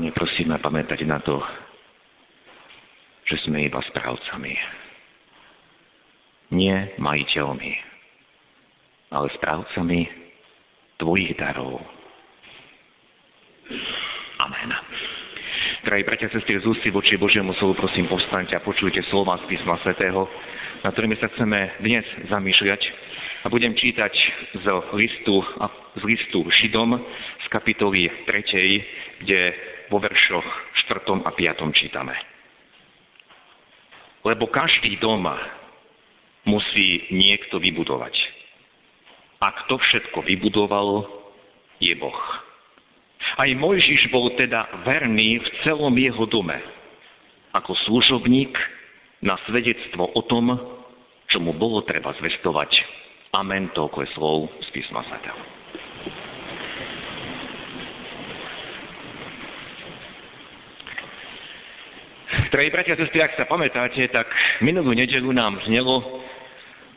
Pane, prosíme pamätať na to, že sme iba správcami. Nie majiteľmi, ale správcami Tvojich darov. Amen. Drahí bratia sestry, z ústy voči Božiemu slovu prosím povstaňte a počujte slova z písma svätého, na ktorými sa chceme dnes zamýšľať. A budem čítať z listu, z listu Židom z kapitoly 3, kde vo veršoch 4. a 5. čítame. Lebo každý dom musí niekto vybudovať. A kto všetko vybudoval, je Boh. Aj Mojžiš bol teda verný v celom jeho dome, ako služobník na svedectvo o tom, čo mu bolo treba zvestovať Amen, toľko je slov z písma svätého. Drahí bratia a sestry, ak sa pamätáte, tak minulú nedelu nám znelo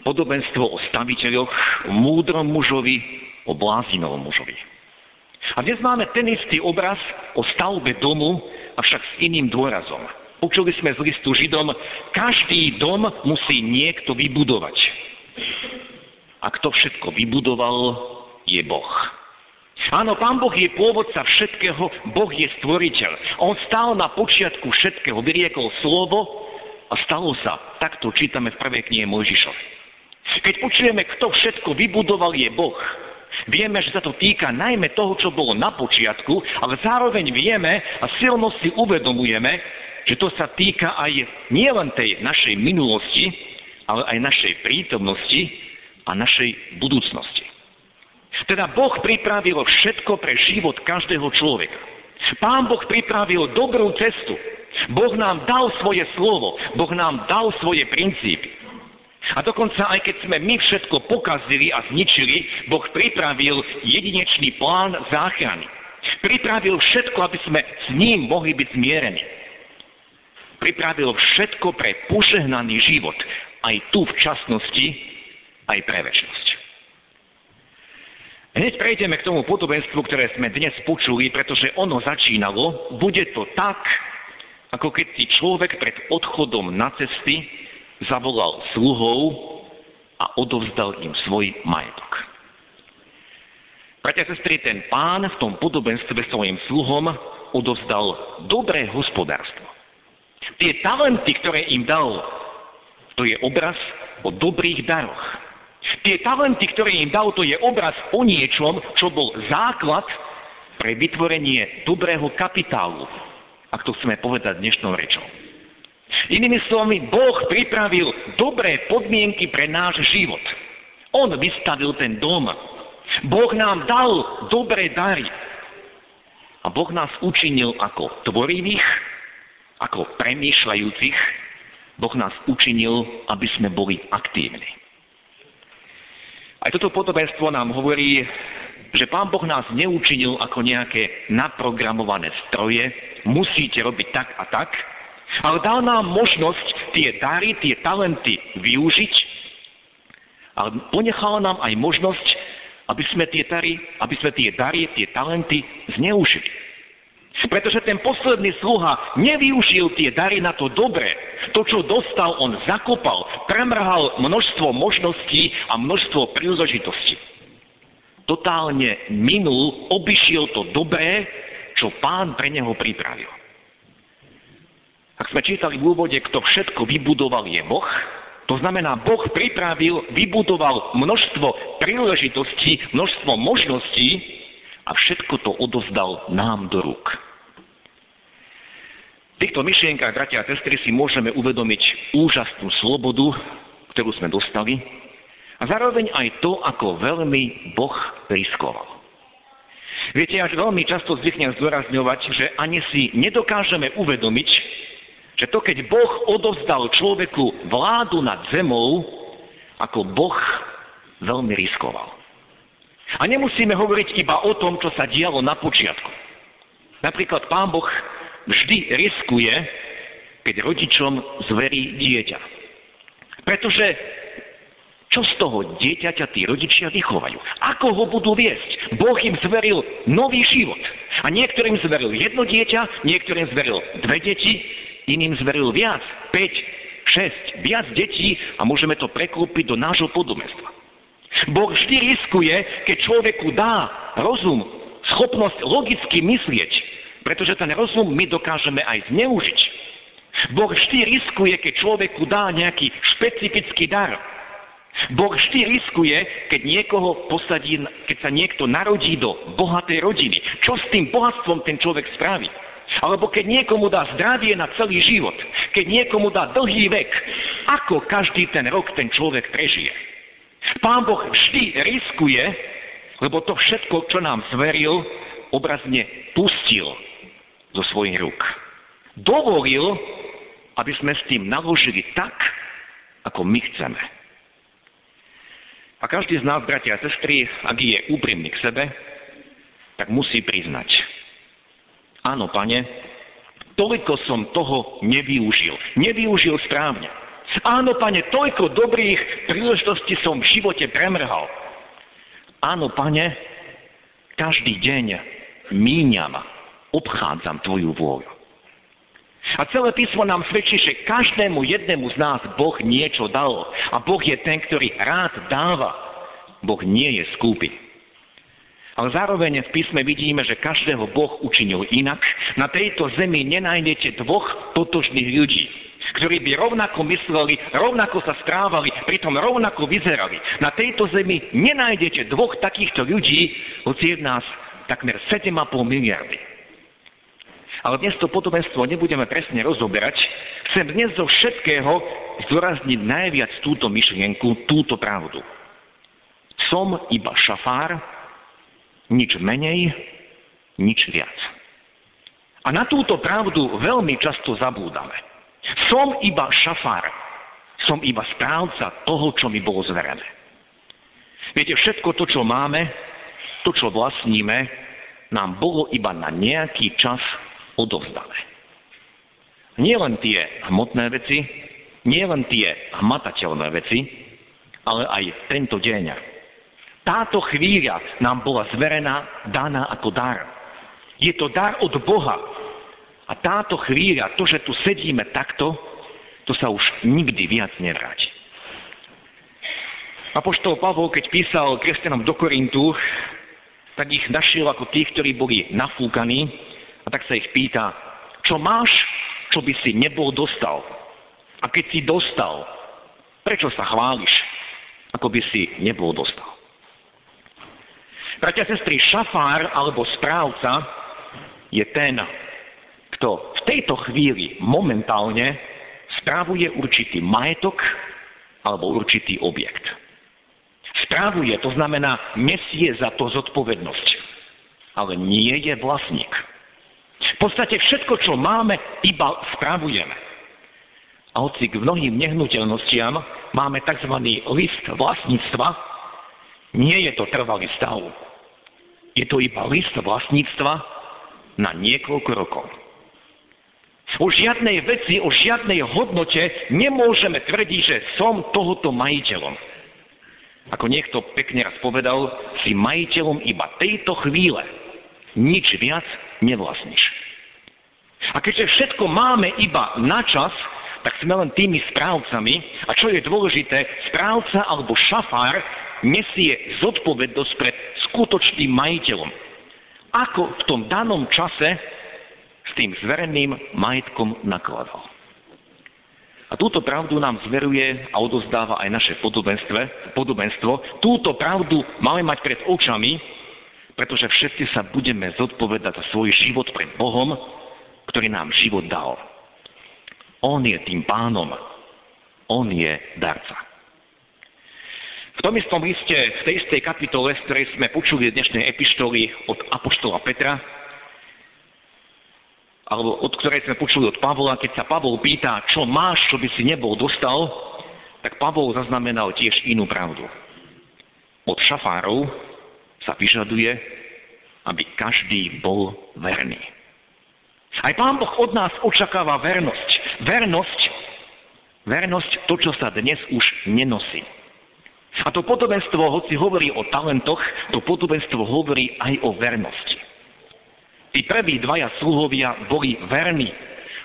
podobenstvo o staviteľoch, o múdrom mužovi, o blázinovom mužovi. A dnes máme ten istý obraz o stavbe domu, avšak s iným dôrazom. Počuli sme z listu Židom, každý dom musí niekto vybudovať. A kto všetko vybudoval, je Boh. Áno, Pán Boh je pôvodca všetkého, Boh je stvoriteľ. On stál na počiatku všetkého, vyriekol slovo a stalo sa. Takto čítame v prvej knihe Mojžišovi. Keď počujeme, kto všetko vybudoval, je Boh. Vieme, že sa to týka najmä toho, čo bolo na počiatku, ale zároveň vieme a silno si uvedomujeme, že to sa týka aj nielen tej našej minulosti, ale aj našej prítomnosti a našej budúcnosti. Teda Boh pripravil všetko pre život každého človeka. Pán Boh pripravil dobrú cestu. Boh nám dal svoje slovo. Boh nám dal svoje princípy. A dokonca aj keď sme my všetko pokazili a zničili, Boh pripravil jedinečný plán záchrany. Pripravil všetko, aby sme s ním mohli byť zmierení. Pripravil všetko pre požehnaný život, aj tu v časnosti, aj pre väčšnosť. Hneď prejdeme k tomu podobenstvu, ktoré sme dnes počuli, pretože ono začínalo, bude to tak, ako keď si človek pred odchodom na cesty zavolal sluhov a odovzdal im svoj majetok. Bratia sestry, ten pán v tom podobenstve svojim sluhom odovzdal dobré hospodárstvo. Tie talenty, ktoré im dal, to je obraz o dobrých daroch. Tie talenty, ktoré im dal, to je obraz o niečom, čo bol základ pre vytvorenie dobrého kapitálu, ak to chceme povedať dnešnou rečou. Inými slovami, Boh pripravil dobré podmienky pre náš život. On vystavil ten dom. Boh nám dal dobré dary. A Boh nás učinil ako tvorivých, ako premýšľajúcich. Boh nás učinil, aby sme boli aktívni. Aj toto podobenstvo nám hovorí, že Pán Boh nás neučinil ako nejaké naprogramované stroje, musíte robiť tak a tak, ale dal nám možnosť tie dary, tie talenty využiť, ale ponechal nám aj možnosť, aby sme tie dary, aby sme tie dary, tie talenty zneužili. Pretože ten posledný sluha nevyužil tie dary na to dobré. To, čo dostal, on zakopal, premrhal množstvo možností a množstvo príležitostí. Totálne minul, obišiel to dobré, čo pán pre neho pripravil. Ak sme čítali v úvode, kto všetko vybudoval je Boh, to znamená, Boh pripravil, vybudoval množstvo príležitostí, množstvo možností a všetko to odozdal nám do rúk týchto myšlienkach, bratia a sestry, si môžeme uvedomiť úžasnú slobodu, ktorú sme dostali a zároveň aj to, ako veľmi Boh riskoval. Viete, až veľmi často zvyknem zdôrazňovať, že ani si nedokážeme uvedomiť, že to, keď Boh odovzdal človeku vládu nad zemou, ako Boh veľmi riskoval. A nemusíme hovoriť iba o tom, čo sa dialo na počiatku. Napríklad pán Boh vždy riskuje, keď rodičom zverí dieťa. Pretože čo z toho dieťaťa tí rodičia vychovajú? Ako ho budú viesť? Boh im zveril nový život. A niektorým zveril jedno dieťa, niektorým zveril dve deti, iným zveril viac, 5, 6, viac detí a môžeme to preklúpiť do nášho podobenstva. Boh vždy riskuje, keď človeku dá rozum, schopnosť logicky myslieť, pretože ten rozum my dokážeme aj zneužiť. Boh vždy riskuje, keď človeku dá nejaký špecifický dar, Boh vždy riskuje, keď niekoho posadí, keď sa niekto narodí do bohatej rodiny. Čo s tým bohatstvom ten človek spraví? Alebo keď niekomu dá zdravie na celý život, keď niekomu dá dlhý vek, ako každý ten rok ten človek prežije. Pán Boh vždy riskuje, lebo to všetko, čo nám zveril, obrazne pustil zo svojich rúk. Dovolil, aby sme s tým naložili tak, ako my chceme. A každý z nás, bratia a sestry, ak je úprimný k sebe, tak musí priznať. Áno, pane, toľko som toho nevyužil. Nevyužil správne. Áno, pane, toľko dobrých príležitostí som v živote premrhal. Áno, pane, každý deň míňam, obchádzam tvoju vôľu. A celé písmo nám svedčí, že každému jednému z nás Boh niečo dal. A Boh je ten, ktorý rád dáva. Boh nie je skúpy. Ale zároveň v písme vidíme, že každého Boh učinil inak. Na tejto zemi nenájdete dvoch totožných ľudí, ktorí by rovnako mysleli, rovnako sa správali, pritom rovnako vyzerali. Na tejto zemi nenájdete dvoch takýchto ľudí, hoci je nás takmer 7,5 miliardy. Ale dnes to podobenstvo nebudeme presne rozoberať. Chcem dnes zo všetkého zdôrazniť najviac túto myšlienku, túto pravdu. Som iba šafár, nič menej, nič viac. A na túto pravdu veľmi často zabúdame. Som iba šafár, som iba správca toho, čo mi bolo zverené. Viete, všetko to, čo máme, to, čo vlastníme, nám bolo iba na nejaký čas odovzdané. Nie len tie hmotné veci, nie len tie hmatateľné veci, ale aj tento deň. Táto chvíľa nám bola zverená, daná ako dar. Je to dar od Boha. A táto chvíľa, to, že tu sedíme takto, to sa už nikdy viac nevráti. Apoštol Pavol, keď písal kresťanom do Korintu, tak ich našiel ako tých, ktorí boli nafúkaní, a tak sa ich pýta, čo máš, čo by si nebol dostal? A keď si dostal, prečo sa chváliš, ako by si nebol dostal? Bratia sestry, šafár alebo správca je ten, kto v tejto chvíli momentálne správuje určitý majetok alebo určitý objekt. Správuje, to znamená, nesie za to zodpovednosť, ale nie je vlastník. V podstate všetko, čo máme, iba spravujeme. A hoci k mnohým nehnuteľnostiam máme tzv. list vlastníctva, nie je to trvalý stav. Je to iba list vlastníctva na niekoľko rokov. O žiadnej veci, o žiadnej hodnote nemôžeme tvrdiť, že som tohoto majiteľom. Ako niekto pekne raz povedal, si majiteľom iba tejto chvíle. Nič viac nevlastníš. A keďže všetko máme iba na čas, tak sme len tými správcami. A čo je dôležité, správca alebo šafár nesie zodpovednosť pred skutočným majiteľom. Ako v tom danom čase tým zvereným majetkom nakladal. A túto pravdu nám zveruje a odozdáva aj naše podobenstvo. Túto pravdu máme mať pred očami, pretože všetci sa budeme zodpovedať za svoj život pred Bohom ktorý nám život dal. On je tým pánom. On je darca. V tom istom liste, v tej istej kapitole, z ktorej sme počuli dnešnej epištoly od Apoštola Petra, alebo od ktorej sme počuli od Pavla, keď sa Pavol pýta, čo máš, čo by si nebol dostal, tak Pavol zaznamenal tiež inú pravdu. Od šafárov sa vyžaduje, aby každý bol verný. Aj Pán Boh od nás očakáva vernosť. Vernosť, vernosť to, čo sa dnes už nenosí. A to podobenstvo, hoci hovorí o talentoch, to podobenstvo hovorí aj o vernosti. Tí prví dvaja sluhovia boli verní.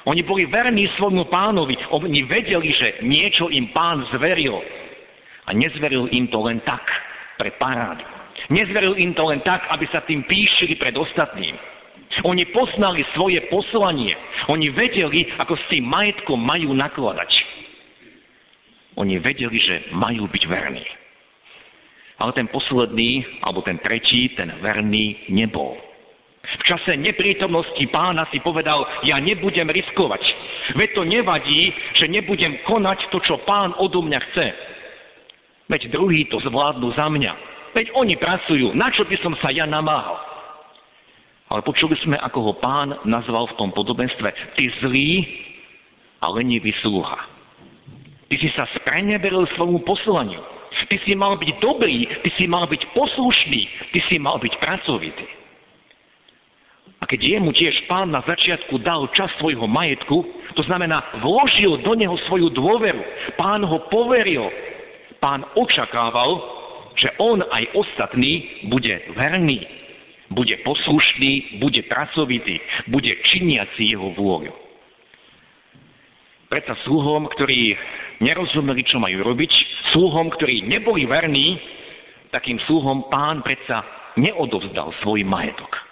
Oni boli verní svojmu pánovi. Oni vedeli, že niečo im pán zveril. A nezveril im to len tak, pre parádu. Nezveril im to len tak, aby sa tým píšili pred ostatným. Oni poznali svoje poslanie. Oni vedeli, ako s tým majetkom majú nakladať. Oni vedeli, že majú byť verní. Ale ten posledný, alebo ten tretí, ten verný nebol. V čase neprítomnosti pána si povedal, ja nebudem riskovať. Veď to nevadí, že nebudem konať to, čo pán odo mňa chce. Veď druhý to zvládnu za mňa. Veď oni pracujú, na čo by som sa ja namáhal? Ale počuli sme, ako ho pán nazval v tom podobenstve. Ty zlý a lenivý sluha. Ty si sa spreneveril svojmu poslaniu. Ty si mal byť dobrý, ty si mal byť poslušný, ty si mal byť pracovitý. Keď jemu tiež pán na začiatku dal čas svojho majetku, to znamená, vložil do neho svoju dôveru, pán ho poveril, pán očakával, že on aj ostatný bude verný, bude poslušný, bude pracovitý, bude činiaci jeho vôľu. Preto sluhom, ktorí nerozumeli, čo majú robiť, sluhom, ktorí neboli verní, takým sluhom pán predsa neodovzdal svoj majetok.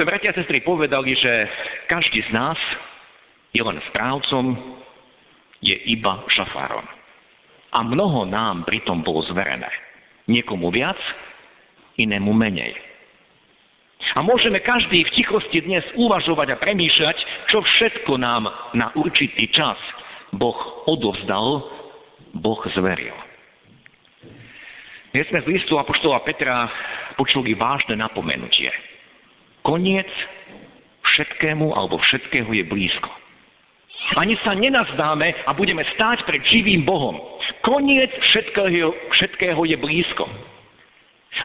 Ste, bratia a sestry, povedali, že každý z nás je len správcom, je iba šafárom. A mnoho nám pritom bolo zverené. Niekomu viac, inému menej. A môžeme každý v tichosti dnes uvažovať a premýšľať, čo všetko nám na určitý čas Boh odovzdal, Boh zveril. Dnes sme z listu Apoštola Petra počuli vážne napomenutie. Koniec všetkému alebo všetkého je blízko. Ani sa nenazdáme a budeme stáť pred živým Bohom. Koniec všetkého, všetkého je blízko.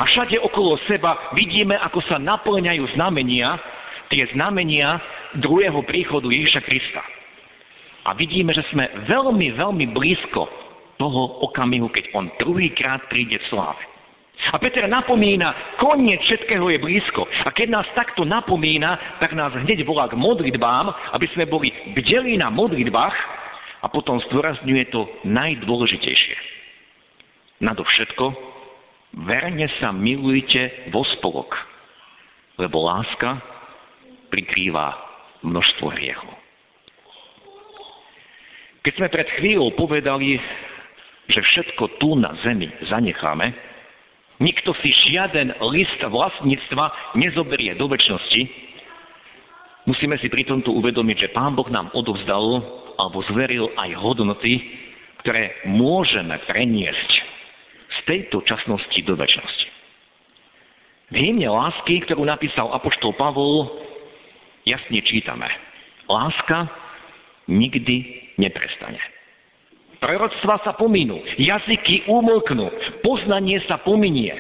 A všade okolo seba vidíme, ako sa naplňajú znamenia, tie znamenia druhého príchodu Ježiša Krista. A vidíme, že sme veľmi, veľmi blízko toho okamihu, keď on druhýkrát príde v sláve. A Peter napomína, koniec všetkého je blízko. A keď nás takto napomína, tak nás hneď volá k modlitbám, aby sme boli bdeli na modlitbách a potom zdôrazňuje to najdôležitejšie. Nadovšetko, verne sa milujte vo spolok, lebo láska prikrýva množstvo hriechov. Keď sme pred chvíľou povedali, že všetko tu na zemi zanecháme, Nikto si žiaden list vlastníctva nezoberie do väčšnosti. Musíme si pri tomto uvedomiť, že Pán Boh nám odovzdal alebo zveril aj hodnoty, ktoré môžeme preniesť z tejto časnosti do väčšnosti. V hymne lásky, ktorú napísal Apoštol Pavol, jasne čítame. Láska nikdy neprestane. Proroctva sa pominú, jazyky umlknú, poznanie sa pominie,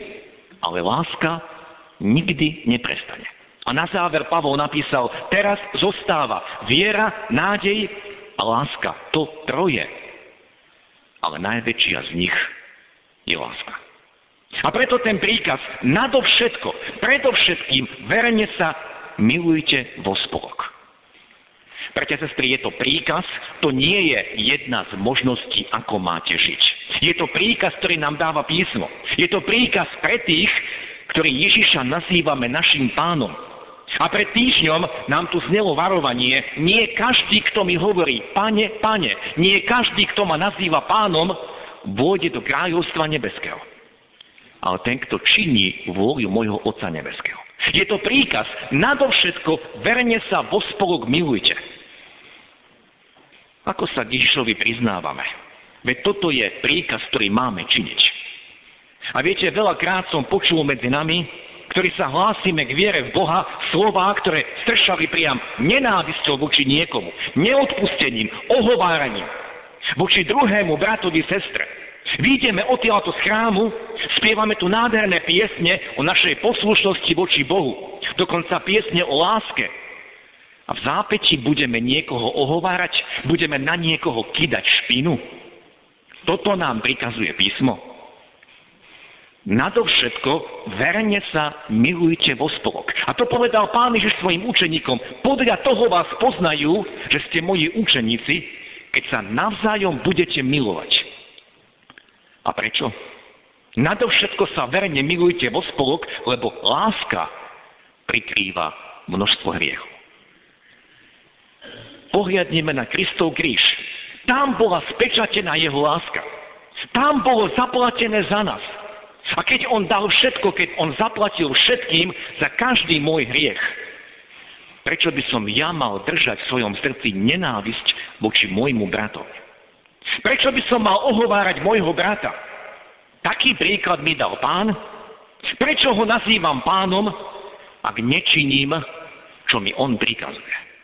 ale láska nikdy neprestane. A na záver Pavol napísal, teraz zostáva viera, nádej a láska. To troje. Ale najväčšia z nich je láska. A preto ten príkaz, nadovšetko, predovšetkým, verne sa milujte vo spolok. Bratia sestry, je to príkaz, to nie je jedna z možností, ako máte žiť. Je to príkaz, ktorý nám dáva písmo. Je to príkaz pre tých, ktorí Ježiša nazývame našim pánom. A pred týždňom nám tu znelo varovanie, nie každý, kto mi hovorí, pane, pane, nie každý, kto ma nazýva pánom, vôjde do kráľovstva nebeského. Ale ten, kto činí vôľu môjho Otca nebeského. Je to príkaz, nadovšetko, verne sa vo spolok milujte. Ako sa k Ježišovi priznávame? Veď toto je príkaz, ktorý máme činiť. A viete, veľakrát som počul medzi nami, ktorí sa hlásime k viere v Boha, slová, ktoré stršali priam nenávisťou voči niekomu, neodpustením, ohováraním, voči druhému bratovi, sestre. Výjdeme odtiaľto z chrámu, spievame tu nádherné piesne o našej poslušnosti voči Bohu, dokonca piesne o láske. A v zápäti budeme niekoho ohovárať, budeme na niekoho kidať špinu. Toto nám prikazuje písmo. Nadovšetko, verne sa milujte vo spolok. A to povedal Pán Ježiš svojim učeníkom. Podľa toho vás poznajú, že ste moji učeníci, keď sa navzájom budete milovať. A prečo? Nadovšetko sa verne milujte vo spolok, lebo láska prikrýva množstvo hriechov. Pohľadneme na Kristov kríž. Tam bola spečatená jeho láska. Tam bolo zaplatené za nás. A keď on dal všetko, keď on zaplatil všetkým za každý môj hriech, prečo by som ja mal držať v svojom srdci nenávisť voči môjmu bratovi? Prečo by som mal ohovárať môjho brata? Taký príklad mi dal pán. Prečo ho nazývam pánom, ak nečiním, čo mi on prikazuje?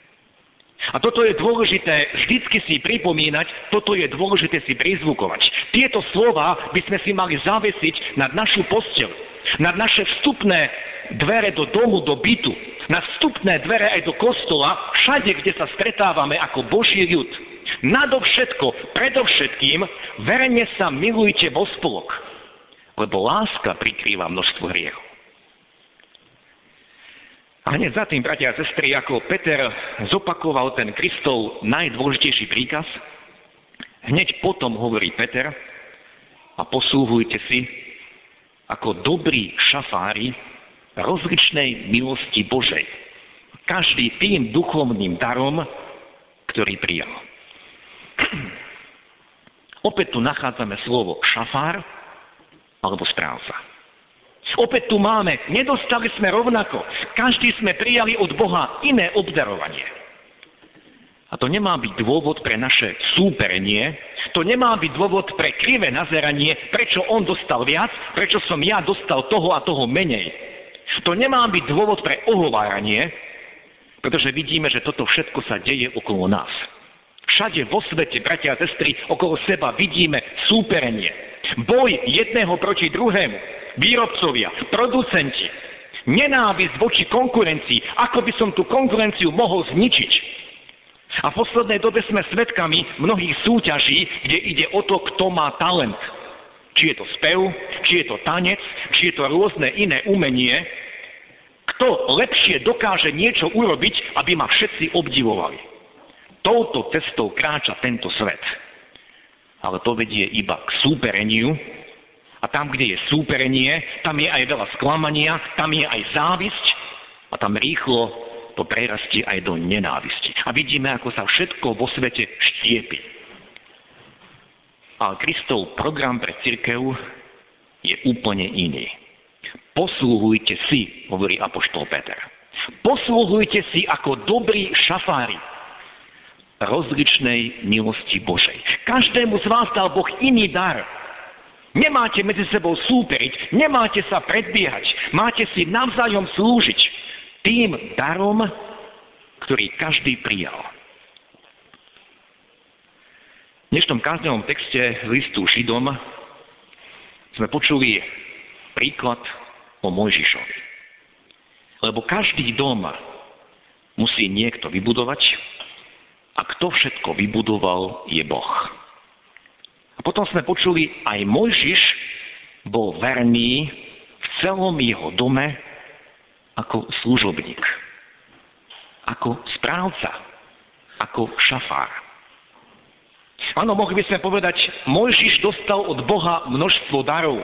A toto je dôležité vždycky si pripomínať, toto je dôležité si prizvukovať. Tieto slova by sme si mali zavesiť nad našu posteľ, nad naše vstupné dvere do domu, do bytu, na vstupné dvere aj do kostola, všade, kde sa stretávame ako Boží ľud. Nadovšetko, predovšetkým, verejne sa milujte vo spolok, lebo láska prikrýva množstvo hriechov. A hneď za tým, bratia a sestry, ako Peter zopakoval ten Kristov najdôležitejší príkaz, hneď potom hovorí Peter, a posúhujte si, ako dobrí šafári rozličnej milosti Božej. Každý tým duchovným darom, ktorý prijal. Opäť tu nachádzame slovo šafár alebo správca. Opäť tu máme, nedostali sme rovnako. Každý sme prijali od Boha iné obdarovanie. A to nemá byť dôvod pre naše súperenie, to nemá byť dôvod pre krivé nazeranie, prečo on dostal viac, prečo som ja dostal toho a toho menej. To nemá byť dôvod pre ohováranie, pretože vidíme, že toto všetko sa deje okolo nás. Všade vo svete, bratia a sestry, okolo seba vidíme súperenie. Boj jedného proti druhému výrobcovia, producenti, nenávisť voči konkurencii, ako by som tú konkurenciu mohol zničiť. A v poslednej dobe sme svedkami mnohých súťaží, kde ide o to, kto má talent. Či je to spev, či je to tanec, či je to rôzne iné umenie. Kto lepšie dokáže niečo urobiť, aby ma všetci obdivovali. Touto cestou kráča tento svet. Ale to vedie iba k súpereniu, a tam, kde je súperenie, tam je aj veľa sklamania, tam je aj závisť a tam rýchlo to prerastie aj do nenávisti. A vidíme, ako sa všetko vo svete štiepi. A Kristov program pre cirkev je úplne iný. Poslúhujte si, hovorí Apoštol Peter. Poslúhujte si ako dobrí šafári rozličnej milosti Božej. Každému z vás dal Boh iný dar. Nemáte medzi sebou súperiť, nemáte sa predbiehať, máte si navzájom slúžiť tým darom, ktorý každý prijal. V dnešnom kázňovom texte listu Židom sme počuli príklad o Mojžišovi. Lebo každý dom musí niekto vybudovať a kto všetko vybudoval, je Boh. A potom sme počuli, aj Mojžiš bol verný v celom jeho dome ako služobník, ako správca, ako šafár. Áno, mohli by sme povedať, Mojžiš dostal od Boha množstvo darov,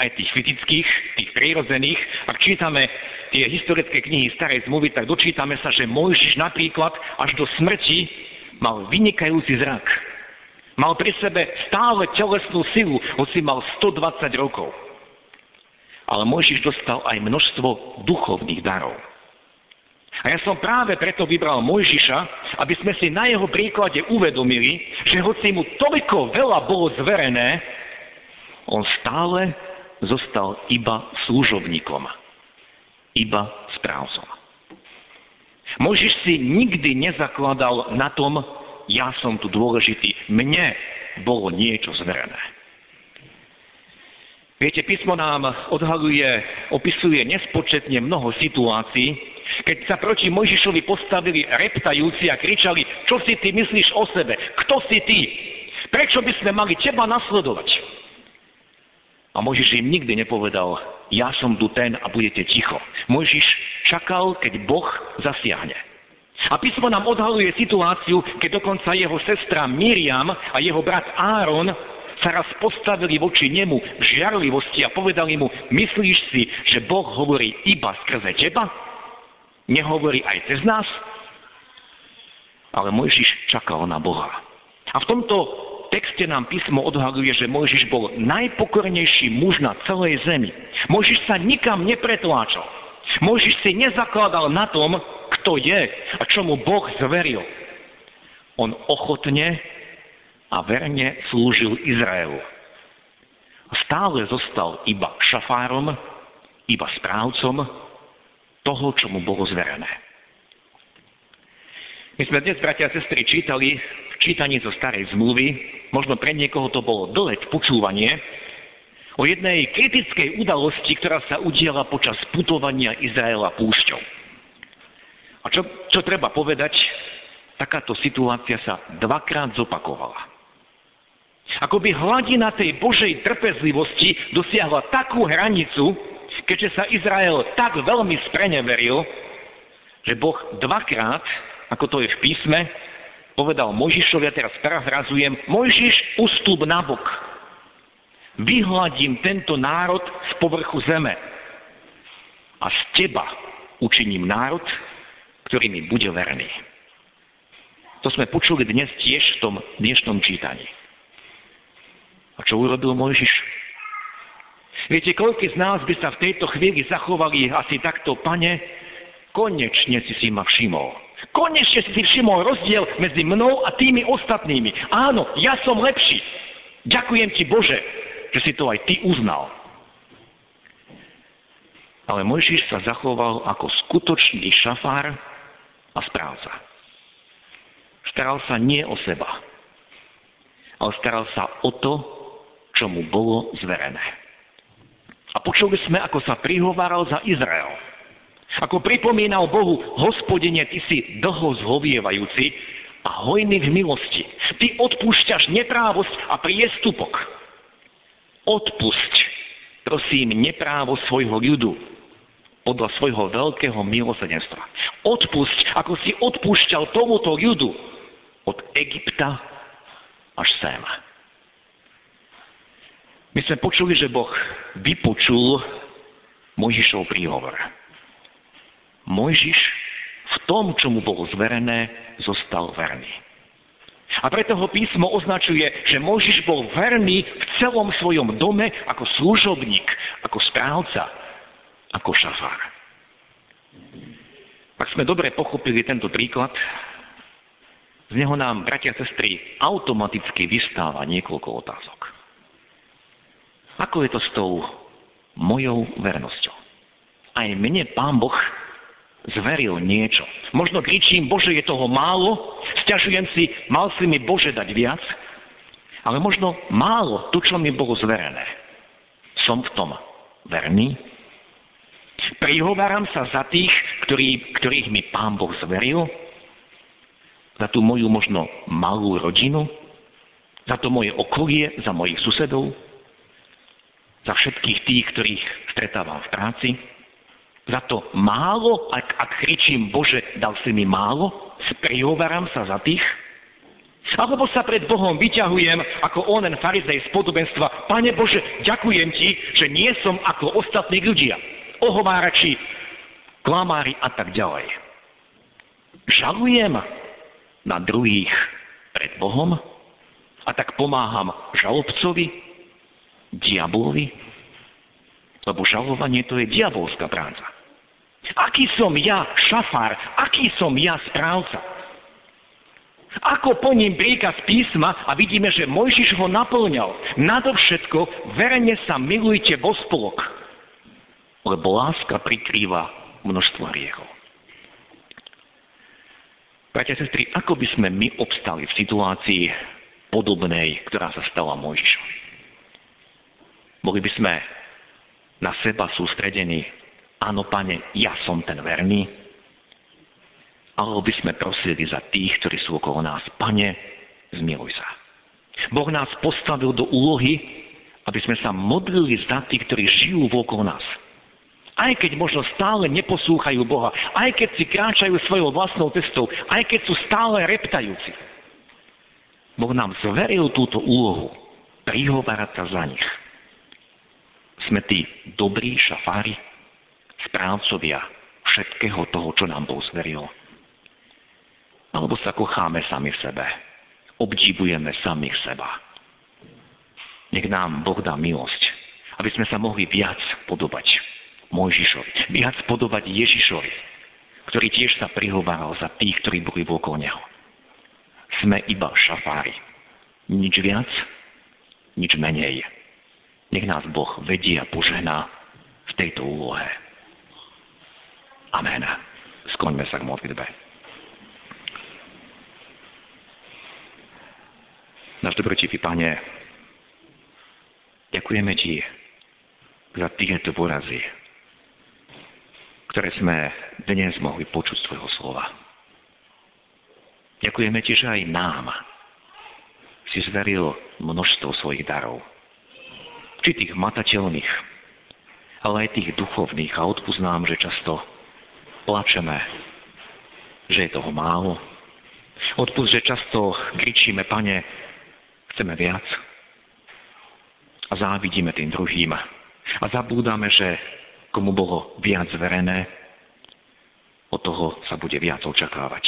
aj tých fyzických, tých prírodzených. Ak čítame tie historické knihy starej zmluvy, tak dočítame sa, že Mojžiš napríklad až do smrti mal vynikajúci zrak. Mal pri sebe stále telesnú silu, hoci mal 120 rokov. Ale Mojžiš dostal aj množstvo duchovných darov. A ja som práve preto vybral Mojžiša, aby sme si na jeho príklade uvedomili, že hoci mu toľko veľa bolo zverené, on stále zostal iba služobníkom, iba správcom. Mojžiš si nikdy nezakladal na tom, ja som tu dôležitý, mne bolo niečo zverené. Viete, písmo nám odhaluje, opisuje nespočetne mnoho situácií, keď sa proti Mojžišovi postavili reptajúci a kričali, čo si ty myslíš o sebe, kto si ty, prečo by sme mali teba nasledovať. A Mojžiš im nikdy nepovedal, ja som tu ten a budete ticho. Mojžiš čakal, keď Boh zasiahne. A písmo nám odhaluje situáciu, keď dokonca jeho sestra Miriam a jeho brat Áron sa raz postavili voči nemu v žiarlivosti a povedali mu, myslíš si, že Boh hovorí iba skrze teba? Nehovorí aj cez nás? Ale Mojžiš čakal na Boha. A v tomto texte nám písmo odhaluje, že Mojžiš bol najpokornejší muž na celej zemi. Mojžiš sa nikam nepretláčal. Mojžiš si nezakladal na tom, kto je a čo mu Boh zveril. On ochotne a verne slúžil Izraelu. Stále zostal iba šafárom, iba správcom toho, čo mu bolo zverené. My sme dnes, bratia a sestry, čítali v čítaní zo starej zmluvy, možno pre niekoho to bolo dlhé počúvanie, o jednej kritickej udalosti, ktorá sa udiala počas putovania Izraela púšťou. A čo, čo treba povedať, takáto situácia sa dvakrát zopakovala. Ako by hladina tej Božej trpezlivosti dosiahla takú hranicu, keďže sa Izrael tak veľmi spreneveril, že Boh dvakrát, ako to je v písme, povedal Mojžišovi, a teraz parafrazujem, Mojžiš, ustup na bok. Vyhladím tento národ z povrchu zeme a z teba učiním národ, ktorý mi bude verný. To sme počuli dnes tiež v tom dnešnom čítaní. A čo urobil Mojžiš? Viete, koľko z nás by sa v tejto chvíli zachovali asi takto, pane, konečne si si ma všimol. Konečne si si všimol rozdiel medzi mnou a tými ostatnými. Áno, ja som lepší. Ďakujem ti, Bože, že si to aj ty uznal. Ale Mojžiš sa zachoval ako skutočný šafár a správca. Staral sa nie o seba, ale staral sa o to, čo mu bolo zverené. A počuli sme, ako sa prihováral za Izrael. Ako pripomínal Bohu, hospodine, ty si dlho zhovievajúci a hojný v milosti. Ty odpúšťaš neprávosť a priestupok. Odpusť, prosím, neprávo svojho ľudu podľa svojho veľkého milosedenstva. Odpusť, ako si odpúšťal tomuto ľudu od Egypta až sem. My sme počuli, že Boh vypočul Mojžišov príhovor. Mojžiš v tom, čo mu bolo zverené, zostal verný. A preto ho písmo označuje, že Mojžiš bol verný v celom svojom dome ako služobník, ako správca, ako šafár. Ak sme dobre pochopili tento príklad, z neho nám, bratia a sestry, automaticky vystáva niekoľko otázok. Ako je to s tou mojou vernosťou? Aj mne Pán Boh zveril niečo. Možno kričím, Bože, je toho málo, stiažujem si, mal si mi Bože dať viac, ale možno málo to, čo mi bolo zverené. Som v tom verný? Prihováram sa za tých, ktorý, ktorých mi Pán Boh zveril? Za tú moju možno malú rodinu? Za to moje okolie? Za mojich susedov? za všetkých tých, ktorých stretávam v práci, za to málo, ak, ak kričím, Bože, dal si mi málo, sprihovarám sa za tých, alebo sa pred Bohom vyťahujem ako onen farizej z podobenstva, Pane Bože, ďakujem Ti, že nie som ako ostatní ľudia, ohovárači, klamári a tak ďalej. Žalujem na druhých pred Bohom a tak pomáham žalobcovi, diablovi? Lebo žalovanie to je diabolská práca. Aký som ja šafár? Aký som ja správca? Ako plním príkaz písma a vidíme, že Mojžiš ho naplňal. Nadovšetko, verejne sa milujte vo spolok, lebo láska prikrýva množstvo hriechov. Bratia a sestry, ako by sme my obstali v situácii podobnej, ktorá sa stala Mojžišovi? Boli by sme na seba sústredení, áno, pane, ja som ten verný, alebo by sme prosili za tých, ktorí sú okolo nás. Pane, zmiluj sa. Boh nás postavil do úlohy, aby sme sa modlili za tých, ktorí žijú okolo nás aj keď možno stále neposlúchajú Boha, aj keď si kráčajú svojou vlastnou cestou, aj keď sú stále reptajúci. Boh nám zveril túto úlohu, prihovárať sa za nich. Sme tí dobrí šafári, správcovia všetkého toho, čo nám Boh zveril. Alebo sa kocháme sami v sebe, obdivujeme samých seba. Nech nám Boh dá milosť, aby sme sa mohli viac podobať Mojžišovi, viac podobať Ježišovi, ktorý tiež sa prihováral za tých, ktorí boli okolo neho. Sme iba šafári. Nič viac, nič menej. Nech nás Boh vedie a požehná v tejto úlohe. Amen. Skloňme sa k modlitbe. Náš dobrotivý Pane, ďakujeme Ti za tieto dôrazy, ktoré sme dnes mohli počuť z Tvojho slova. Ďakujeme Ti, že aj nám si zveril množstvo svojich darov. Či tých matateľných, ale aj tých duchovných. A odpúsť nám, že často plačeme, že je toho málo. Odpúsť, že často kričíme, Pane, chceme viac. A závidíme tým druhým. A zabúdame, že komu bolo viac zverené, od toho sa bude viac očakávať.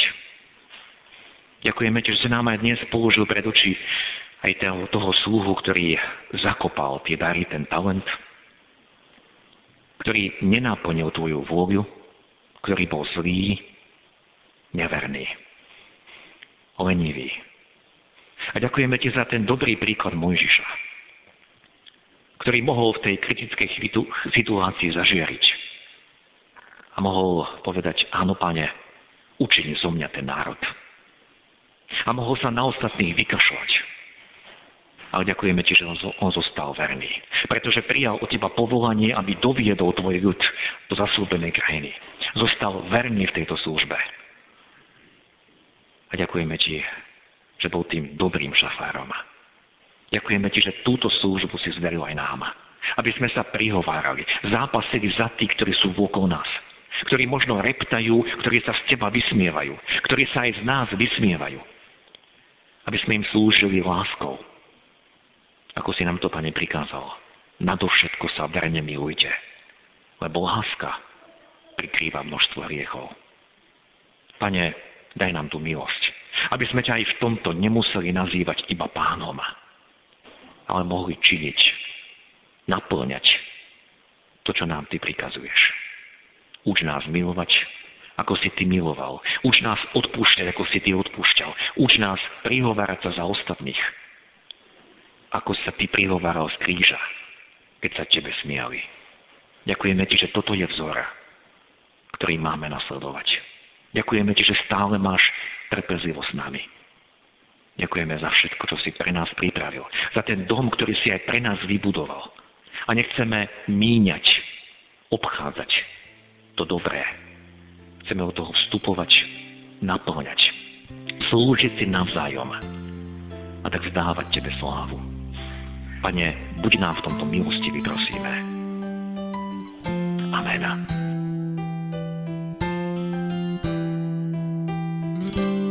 Ďakujeme že si nám aj dnes položil pred oči aj toho, toho sluhu, ktorý zakopal tie dary, ten talent, ktorý nenáplnil tvoju vôľu, ktorý bol zlý, neverný, lenivý. A ďakujeme ti za ten dobrý príklad Mojžiša, ktorý mohol v tej kritickej situácii zažiariť. A mohol povedať, áno, pane, učini zo mňa ten národ. A mohol sa na ostatných vykašľať. Ale ďakujeme ti, že on zostal verný. Pretože prijal od teba povolanie, aby doviedol tvoj ľud do zaslúbenej krajiny. Zostal verný v tejto službe. A ďakujeme ti, že bol tým dobrým šafárom. Ďakujeme ti, že túto službu si zveril aj nám. Aby sme sa prihovárali, zápasili za tých, ktorí sú vôkol nás. Ktorí možno reptajú, ktorí sa z teba vysmievajú. Ktorí sa aj z nás vysmievajú. Aby sme im slúžili láskou. Ako si nám to, Pane, prikázal. Nadovšetko sa verne milujte. Lebo láska prikrýva množstvo hriechov. Pane, daj nám tú milosť, aby sme ťa aj v tomto nemuseli nazývať iba pánom, ale mohli činiť, naplňať to, čo nám Ty prikazuješ. Uč nás milovať, ako si Ty miloval. Uč nás odpúšťať, ako si Ty odpúšťal. Uč nás prihovárať sa za ostatných, ako sa Ty prihováral z kríža, keď sa Tebe smiali. Ďakujeme Ti, že toto je vzor, ktorý máme nasledovať. Ďakujeme Ti, že stále máš trpezlivosť s nami Ďakujeme za všetko, čo si pre nás pripravil. Za ten dom, ktorý si aj pre nás vybudoval. A nechceme míňať, obchádzať to dobré. Chceme od toho vstupovať, naplňať. Slúžiť si navzájom. A tak vzdávať Tebe slávu. Pane, buď nám v tomto milosti, vyprosíme. Amen. thank you